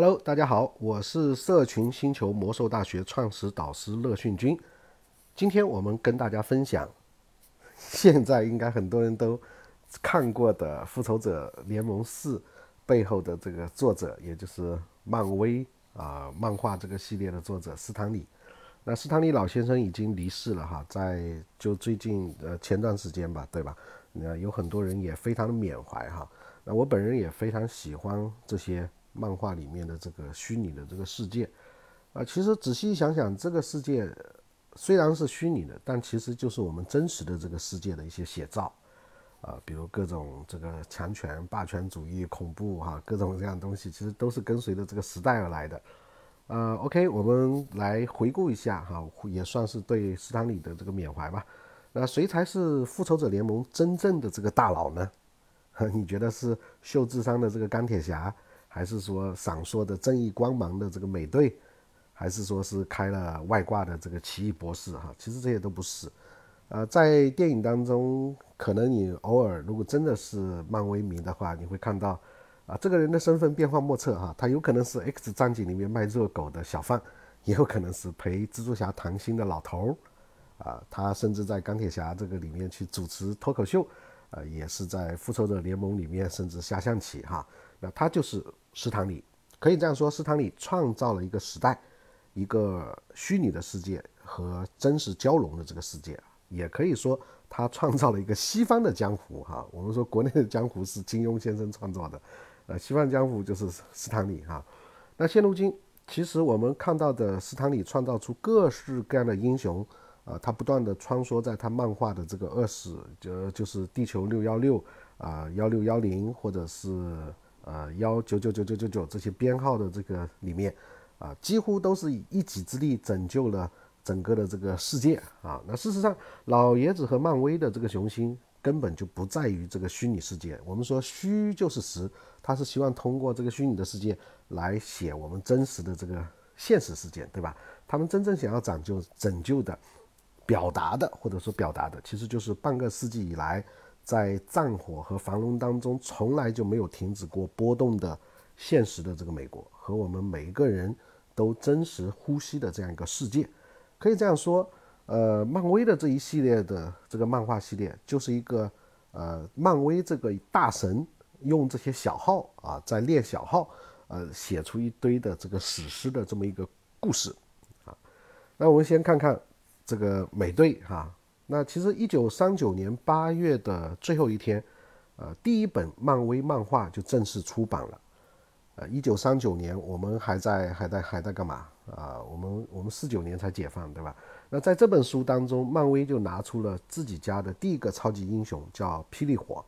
Hello，大家好，我是社群星球魔兽大学创始导师乐讯君。今天我们跟大家分享，现在应该很多人都看过的《复仇者联盟四》背后的这个作者，也就是漫威啊漫画这个系列的作者斯坦李。那斯坦李老先生已经离世了哈，在就最近呃前段时间吧，对吧？那有很多人也非常的缅怀哈。那我本人也非常喜欢这些漫画里面的这个虚拟的这个世界啊。其实仔细想想，这个世界。虽然是虚拟的，但其实就是我们真实的这个世界的一些写照，啊，比如各种这个强权、霸权主义、恐怖哈，各种这样东西，其实都是跟随着这个时代而来的。呃，OK，我们来回顾一下哈，也算是对斯坦李的这个缅怀吧。那谁才是复仇者联盟真正的这个大佬呢？你觉得是秀智商的这个钢铁侠，还是说闪烁的正义光芒的这个美队？还是说是开了外挂的这个奇异博士哈，其实这些都不是。呃，在电影当中，可能你偶尔如果真的是漫威迷的话，你会看到啊，这个人的身份变幻莫测哈，他有可能是 X 战警里面卖热狗的小贩，也有可能是陪蜘蛛侠谈心的老头儿啊，他甚至在钢铁侠这个里面去主持脱口秀，呃，也是在复仇者联盟里面甚至下象棋哈。那他就是斯坦李，可以这样说，斯坦李创造了一个时代。一个虚拟的世界和真实交融的这个世界，也可以说他创造了一个西方的江湖哈。我们说国内的江湖是金庸先生创造的，呃，西方江湖就是斯坦李哈。那现如今，其实我们看到的斯坦李创造出各式各样的英雄，啊，他不断的穿梭在他漫画的这个二十，就就是地球六幺六啊幺六幺零或者是呃幺九九九九九九这些编号的这个里面。啊，几乎都是以一己之力拯救了整个的这个世界啊。那事实上，老爷子和漫威的这个雄心根本就不在于这个虚拟世界。我们说虚就是实，他是希望通过这个虚拟的世界来写我们真实的这个现实世界，对吧？他们真正想要拯救、拯救的、表达的，或者说表达的，其实就是半个世纪以来在战火和繁荣当中从来就没有停止过波动的现实的这个美国和我们每一个人。都真实呼吸的这样一个世界，可以这样说，呃，漫威的这一系列的这个漫画系列，就是一个呃，漫威这个大神用这些小号啊，在练小号，呃，写出一堆的这个史诗的这么一个故事啊。那我们先看看这个美队哈，那其实一九三九年八月的最后一天，呃，第一本漫威漫画就正式出版了。呃，一九三九年，我们还在还在还在干嘛啊？我们我们四九年才解放，对吧？那在这本书当中，漫威就拿出了自己家的第一个超级英雄，叫霹雳火，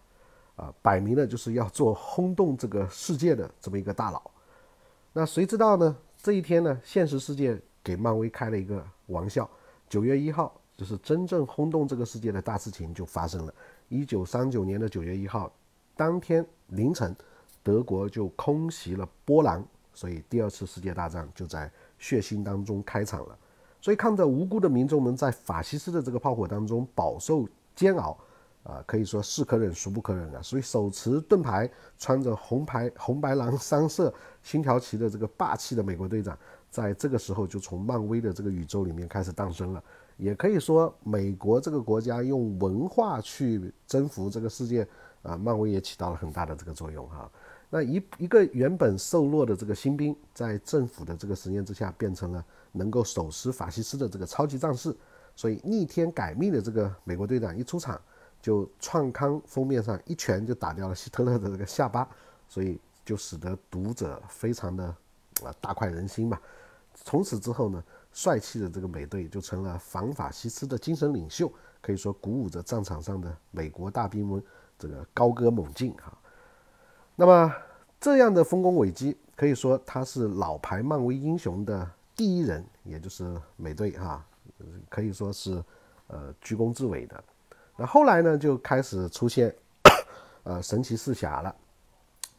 啊，摆明了就是要做轰动这个世界的这么一个大佬。那谁知道呢？这一天呢，现实世界给漫威开了一个玩笑。九月一号，就是真正轰动这个世界的大事情就发生了。一九三九年的九月一号，当天凌晨。德国就空袭了波兰，所以第二次世界大战就在血腥当中开场了。所以看着无辜的民众们在法西斯的这个炮火当中饱受煎熬，啊，可以说是可忍孰不可忍啊。所以手持盾牌、穿着红牌红白蓝三色星条旗的这个霸气的美国队长，在这个时候就从漫威的这个宇宙里面开始诞生了。也可以说，美国这个国家用文化去征服这个世界，啊，漫威也起到了很大的这个作用哈。那一一个原本瘦弱的这个新兵，在政府的这个实验之下，变成了能够手持法西斯的这个超级战士，所以逆天改命的这个美国队长一出场，就创刊封面上一拳就打掉了希特勒的这个下巴，所以就使得读者非常的啊大快人心嘛。从此之后呢，帅气的这个美队就成了反法西斯的精神领袖，可以说鼓舞着战场上的美国大兵们这个高歌猛进哈。那么这样的丰功伟绩，可以说他是老牌漫威英雄的第一人，也就是美队哈，可以说是呃居功至伟的。那后来呢，就开始出现 呃神奇四侠了。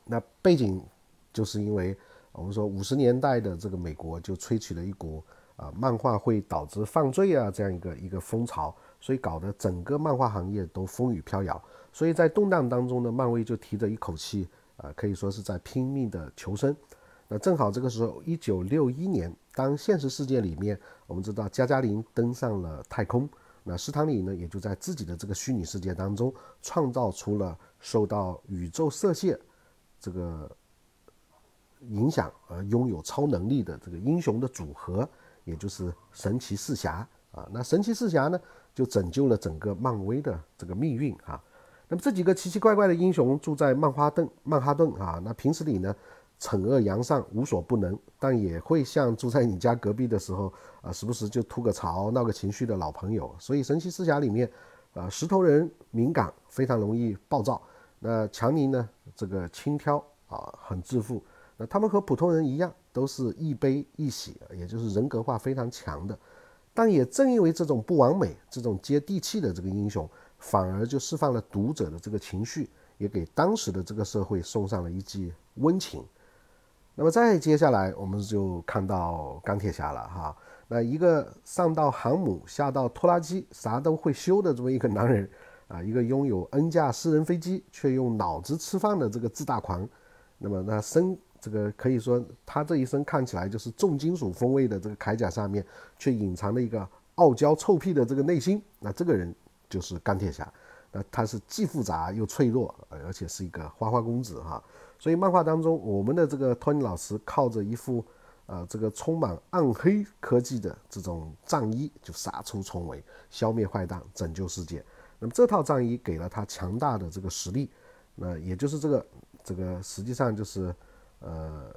那背景就是因为我们说五十年代的这个美国就吹起了一股啊漫画会导致犯罪啊这样一个一个风潮，所以搞得整个漫画行业都风雨飘摇。所以在动荡当中呢，漫威就提着一口气。啊，可以说是在拼命的求生。那正好这个时候，一九六一年，当现实世界里面我们知道加加林登上了太空，那斯坦李呢也就在自己的这个虚拟世界当中创造出了受到宇宙射线这个影响而拥有超能力的这个英雄的组合，也就是神奇四侠啊。那神奇四侠呢就拯救了整个漫威的这个命运啊。那么这几个奇奇怪怪的英雄住在曼哈顿，曼哈顿啊，那平时里呢？惩恶扬善，无所不能，但也会像住在你家隔壁的时候啊，时不时就吐个槽、闹个情绪的老朋友。所以神奇四侠里面，啊，石头人敏感，非常容易暴躁；那强尼呢，这个轻佻啊，很自负。他们和普通人一样，都是一悲一喜，也就是人格化非常强的。但也正因为这种不完美、这种接地气的这个英雄，反而就释放了读者的这个情绪，也给当时的这个社会送上了一剂温情。那么再接下来，我们就看到钢铁侠了哈。那一个上到航母，下到拖拉机，啥都会修的这么一个男人啊，一个拥有 N 架私人飞机却用脑子吃饭的这个自大狂。那么那身这个可以说，他这一身看起来就是重金属风味的这个铠甲上面，却隐藏了一个傲娇臭屁的这个内心。那这个人就是钢铁侠。那他是既复杂又脆弱，而且是一个花花公子哈。所以漫画当中，我们的这个托尼老师靠着一副，呃，这个充满暗黑科技的这种战衣，就杀出重围，消灭坏蛋，拯救世界。那么这套战衣给了他强大的这个实力，那也就是这个这个实际上就是，呃，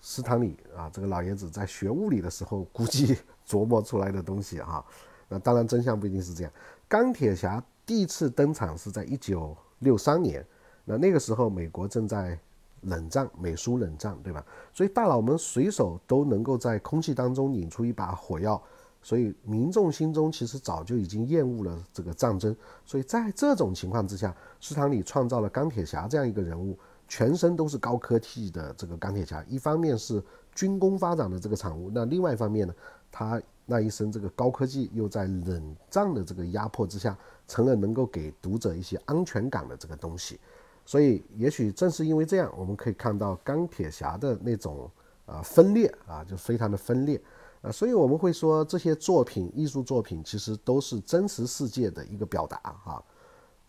斯坦李啊，这个老爷子在学物理的时候估计 琢磨出来的东西哈。那当然真相不一定是这样。钢铁侠第一次登场是在一九六三年。那那个时候，美国正在冷战，美苏冷战，对吧？所以大佬们随手都能够在空气当中引出一把火药，所以民众心中其实早就已经厌恶了这个战争。所以在这种情况之下，斯坦李创造了钢铁侠这样一个人物，全身都是高科技的这个钢铁侠。一方面是军工发展的这个产物，那另外一方面呢，他那一身这个高科技又在冷战的这个压迫之下，成了能够给读者一些安全感的这个东西。所以，也许正是因为这样，我们可以看到钢铁侠的那种啊分裂啊，就非常的分裂啊。所以我们会说，这些作品、艺术作品其实都是真实世界的一个表达哈。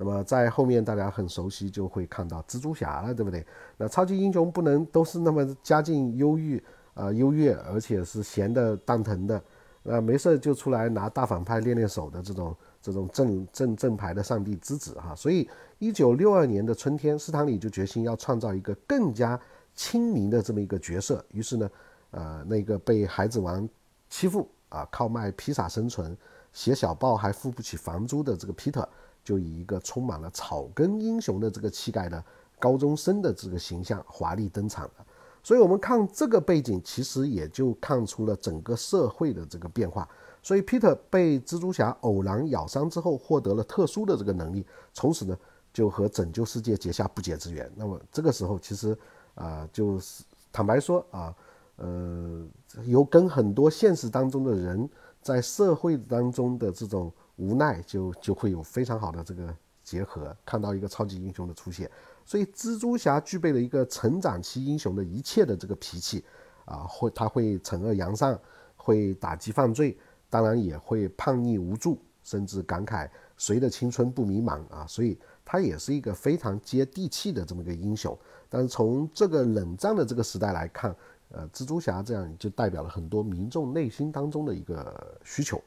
那么在后面大家很熟悉，就会看到蜘蛛侠了，对不对？那超级英雄不能都是那么家境优越啊，优越，而且是闲的蛋疼的，那没事就出来拿大反派练练手的这种。这种正正正牌的上帝之子哈，所以一九六二年的春天，斯坦李就决心要创造一个更加亲民的这么一个角色。于是呢，呃，那个被孩子王欺负啊，靠卖披萨生存，写小报还付不起房租的这个皮特，就以一个充满了草根英雄的这个气概的高中生的这个形象华丽登场了。所以我们看这个背景，其实也就看出了整个社会的这个变化。所以，Peter 被蜘蛛侠偶然咬伤之后，获得了特殊的这个能力，从此呢，就和拯救世界结下不解之缘。那么，这个时候其实啊，就是坦白说啊，呃，有跟很多现实当中的人在社会当中的这种无奈，就就会有非常好的这个结合，看到一个超级英雄的出现。所以，蜘蛛侠具备了一个成长期英雄的一切的这个脾气啊，会他会惩恶扬善，会打击犯罪。当然也会叛逆无助，甚至感慨谁的青春不迷茫啊！所以他也是一个非常接地气的这么一个英雄。但是从这个冷战的这个时代来看，呃，蜘蛛侠这样就代表了很多民众内心当中的一个需求。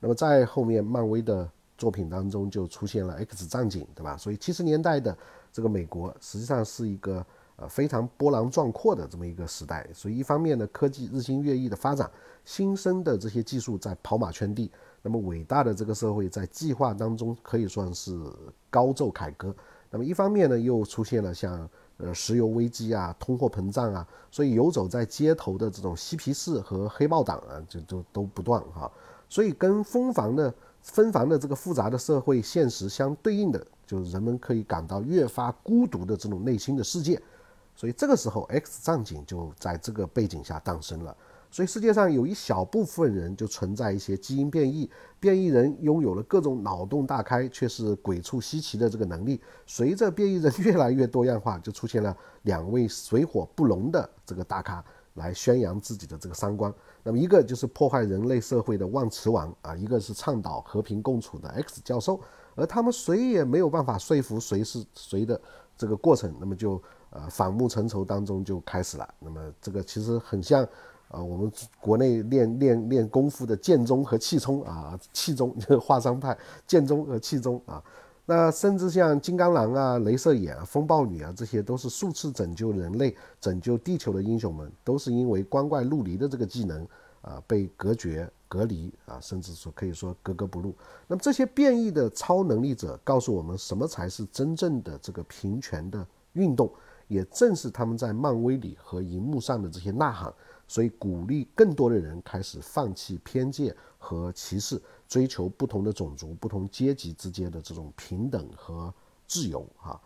那么在后面漫威的作品当中就出现了 X 战警，对吧？所以七十年代的这个美国实际上是一个。呃，非常波澜壮阔的这么一个时代，所以一方面呢，科技日新月异的发展，新生的这些技术在跑马圈地，那么伟大的这个社会在计划当中可以算是高奏凯歌。那么一方面呢，又出现了像呃石油危机啊、通货膨胀啊，所以游走在街头的这种嬉皮士和黑豹党啊，就就都不断哈。所以跟疯狂的纷繁的这个复杂的社会现实相对应的，就是人们可以感到越发孤独的这种内心的世界。所以这个时候，X 战警就在这个背景下诞生了。所以世界上有一小部分人就存在一些基因变异，变异人拥有了各种脑洞大开却是鬼畜稀奇的这个能力。随着变异人越来越多样化，就出现了两位水火不容的这个大咖来宣扬自己的这个三观。那么一个就是破坏人类社会的万磁王啊，一个是倡导和平共处的 X 教授，而他们谁也没有办法说服谁是谁的这个过程，那么就呃反目成仇当中就开始了。那么这个其实很像。啊，我们国内练练练功夫的剑宗和气宗啊，气宗就是华山派，剑宗和气宗啊，那甚至像金刚狼啊、镭射眼啊、风暴女啊，这些都是数次拯救人类、拯救地球的英雄们，都是因为光怪陆离的这个技能啊被隔绝、隔离啊，甚至说可以说格格不入。那么这些变异的超能力者告诉我们，什么才是真正的这个平权的运动？也正是他们在漫威里和荧幕上的这些呐喊。所以，鼓励更多的人开始放弃偏见和歧视，追求不同的种族、不同阶级之间的这种平等和自由。哈，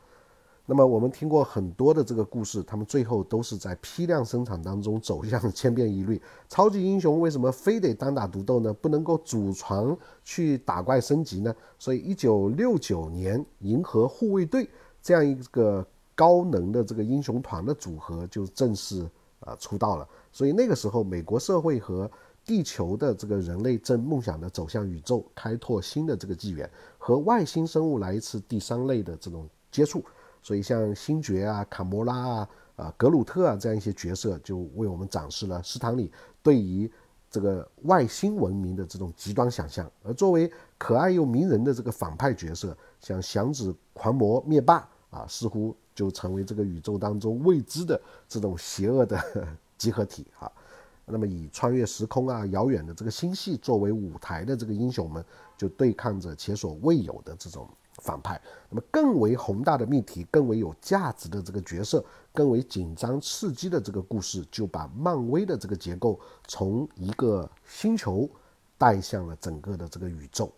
那么我们听过很多的这个故事，他们最后都是在批量生产当中走向千篇一律。超级英雄为什么非得单打独斗呢？不能够组团去打怪升级呢？所以，一九六九年，银河护卫队这样一个高能的这个英雄团的组合就正式啊出道了。所以那个时候，美国社会和地球的这个人类正梦想着走向宇宙，开拓新的这个纪元，和外星生物来一次第三类的这种接触。所以像星爵啊、卡魔拉啊、啊格鲁特啊这样一些角色，就为我们展示了斯坦李对于这个外星文明的这种极端想象。而作为可爱又迷人的这个反派角色，像响指狂魔灭霸啊，似乎就成为这个宇宙当中未知的这种邪恶的。集合体哈，那么以穿越时空啊、遥远的这个星系作为舞台的这个英雄们，就对抗着前所未有的这种反派。那么更为宏大的命题、更为有价值的这个角色、更为紧张刺激的这个故事，就把漫威的这个结构从一个星球带向了整个的这个宇宙。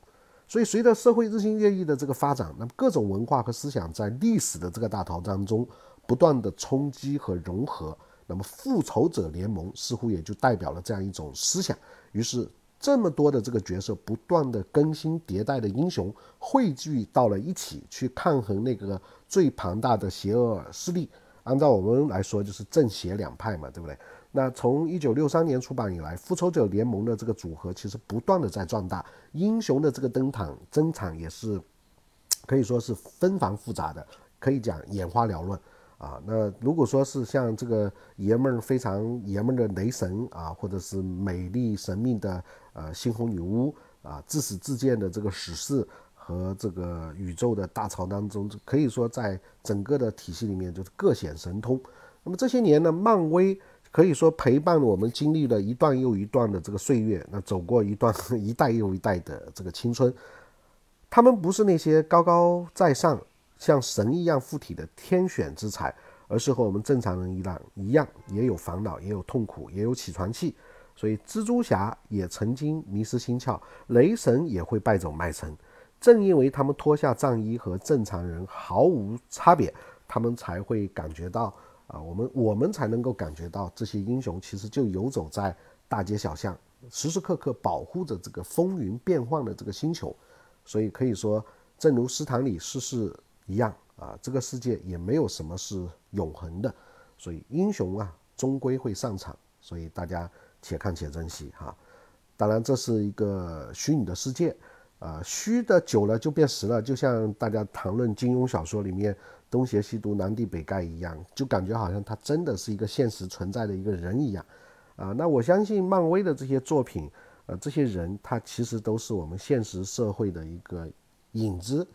所以，随着社会日新月异的这个发展，那么各种文化和思想在历史的这个大潮当中不断的冲击和融合。那么，复仇者联盟似乎也就代表了这样一种思想。于是，这么多的这个角色不断的更新迭代的英雄汇聚到了一起，去抗衡那个最庞大的邪恶势力。按照我们来说，就是正邪两派嘛，对不对？那从一九六三年出版以来，复仇者联盟的这个组合其实不断的在壮大，英雄的这个登场登场也是可以说是纷繁复杂的，可以讲眼花缭乱。啊，那如果说是像这个爷们儿非常爷们儿的雷神啊，或者是美丽神秘的呃猩红女巫啊，自始至见的这个史诗和这个宇宙的大潮当中，可以说在整个的体系里面就是各显神通。那么这些年呢，漫威可以说陪伴了我们经历了一段又一段的这个岁月，那走过一段 一代又一代的这个青春。他们不是那些高高在上。像神一样附体的天选之才，而是和我们正常人一样，一样也有烦恼，也有痛苦，也有起床气。所以蜘蛛侠也曾经迷失心窍，雷神也会败走麦城。正因为他们脱下战衣和正常人毫无差别，他们才会感觉到啊，我们我们才能够感觉到这些英雄其实就游走在大街小巷，时时刻刻保护着这个风云变幻的这个星球。所以可以说，正如斯坦李逝世。一样啊，这个世界也没有什么是永恒的，所以英雄啊终归会上场，所以大家且看且珍惜哈。当然这是一个虚拟的世界啊，虚的久了就变实了，就像大家谈论金庸小说里面东邪西毒南帝北丐一样，就感觉好像他真的是一个现实存在的一个人一样啊。那我相信漫威的这些作品，呃，这些人他其实都是我们现实社会的一个影子。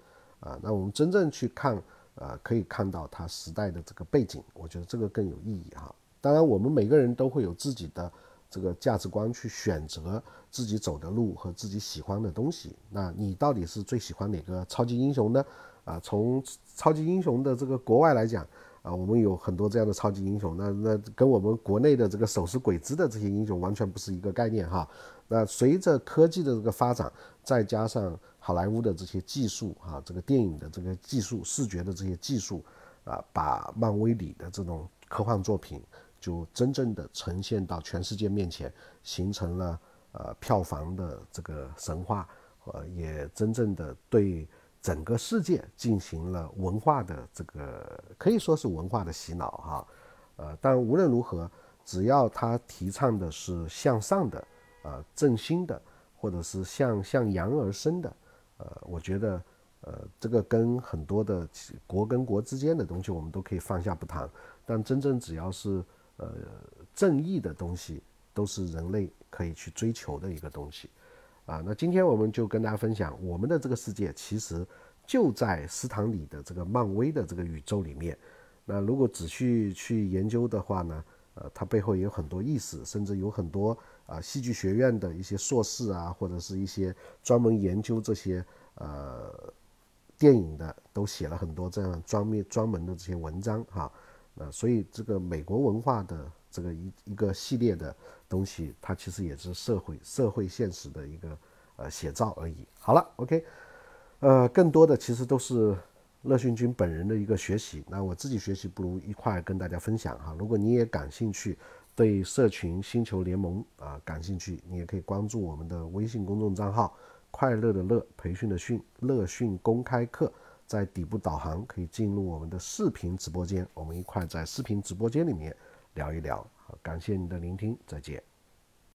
啊，那我们真正去看，呃，可以看到他时代的这个背景，我觉得这个更有意义哈。当然，我们每个人都会有自己的这个价值观去选择自己走的路和自己喜欢的东西。那你到底是最喜欢哪个超级英雄呢？啊，从超级英雄的这个国外来讲，啊，我们有很多这样的超级英雄，那那跟我们国内的这个手持鬼子的这些英雄完全不是一个概念哈。那随着科技的这个发展，再加上好莱坞的这些技术啊，这个电影的这个技术、视觉的这些技术啊，把漫威里的这种科幻作品就真正的呈现到全世界面前，形成了呃票房的这个神话，呃，也真正的对整个世界进行了文化的这个可以说是文化的洗脑哈，呃，但无论如何，只要他提倡的是向上的，呃，振兴的，或者是向向阳而生的，呃，我觉得。呃，这个跟很多的国跟国之间的东西，我们都可以放下不谈。但真正只要是呃正义的东西，都是人类可以去追求的一个东西。啊，那今天我们就跟大家分享，我们的这个世界其实就在斯坦李的这个漫威的这个宇宙里面。那如果仔细去研究的话呢，呃，它背后也有很多意思，甚至有很多啊戏剧学院的一些硕士啊，或者是一些专门研究这些呃。电影的都写了很多这样专门专门的这些文章哈，呃，所以这个美国文化的这个一一个系列的东西，它其实也是社会社会现实的一个呃写照而已。好了，OK，呃，更多的其实都是乐讯君本人的一个学习。那我自己学习不如一块跟大家分享哈。如果你也感兴趣，对社群星球联盟啊感兴趣，你也可以关注我们的微信公众账号。快乐的乐，培训的训，乐讯公开课在底部导航，可以进入我们的视频直播间，我们一块在视频直播间里面聊一聊。好，感谢你的聆听，再见。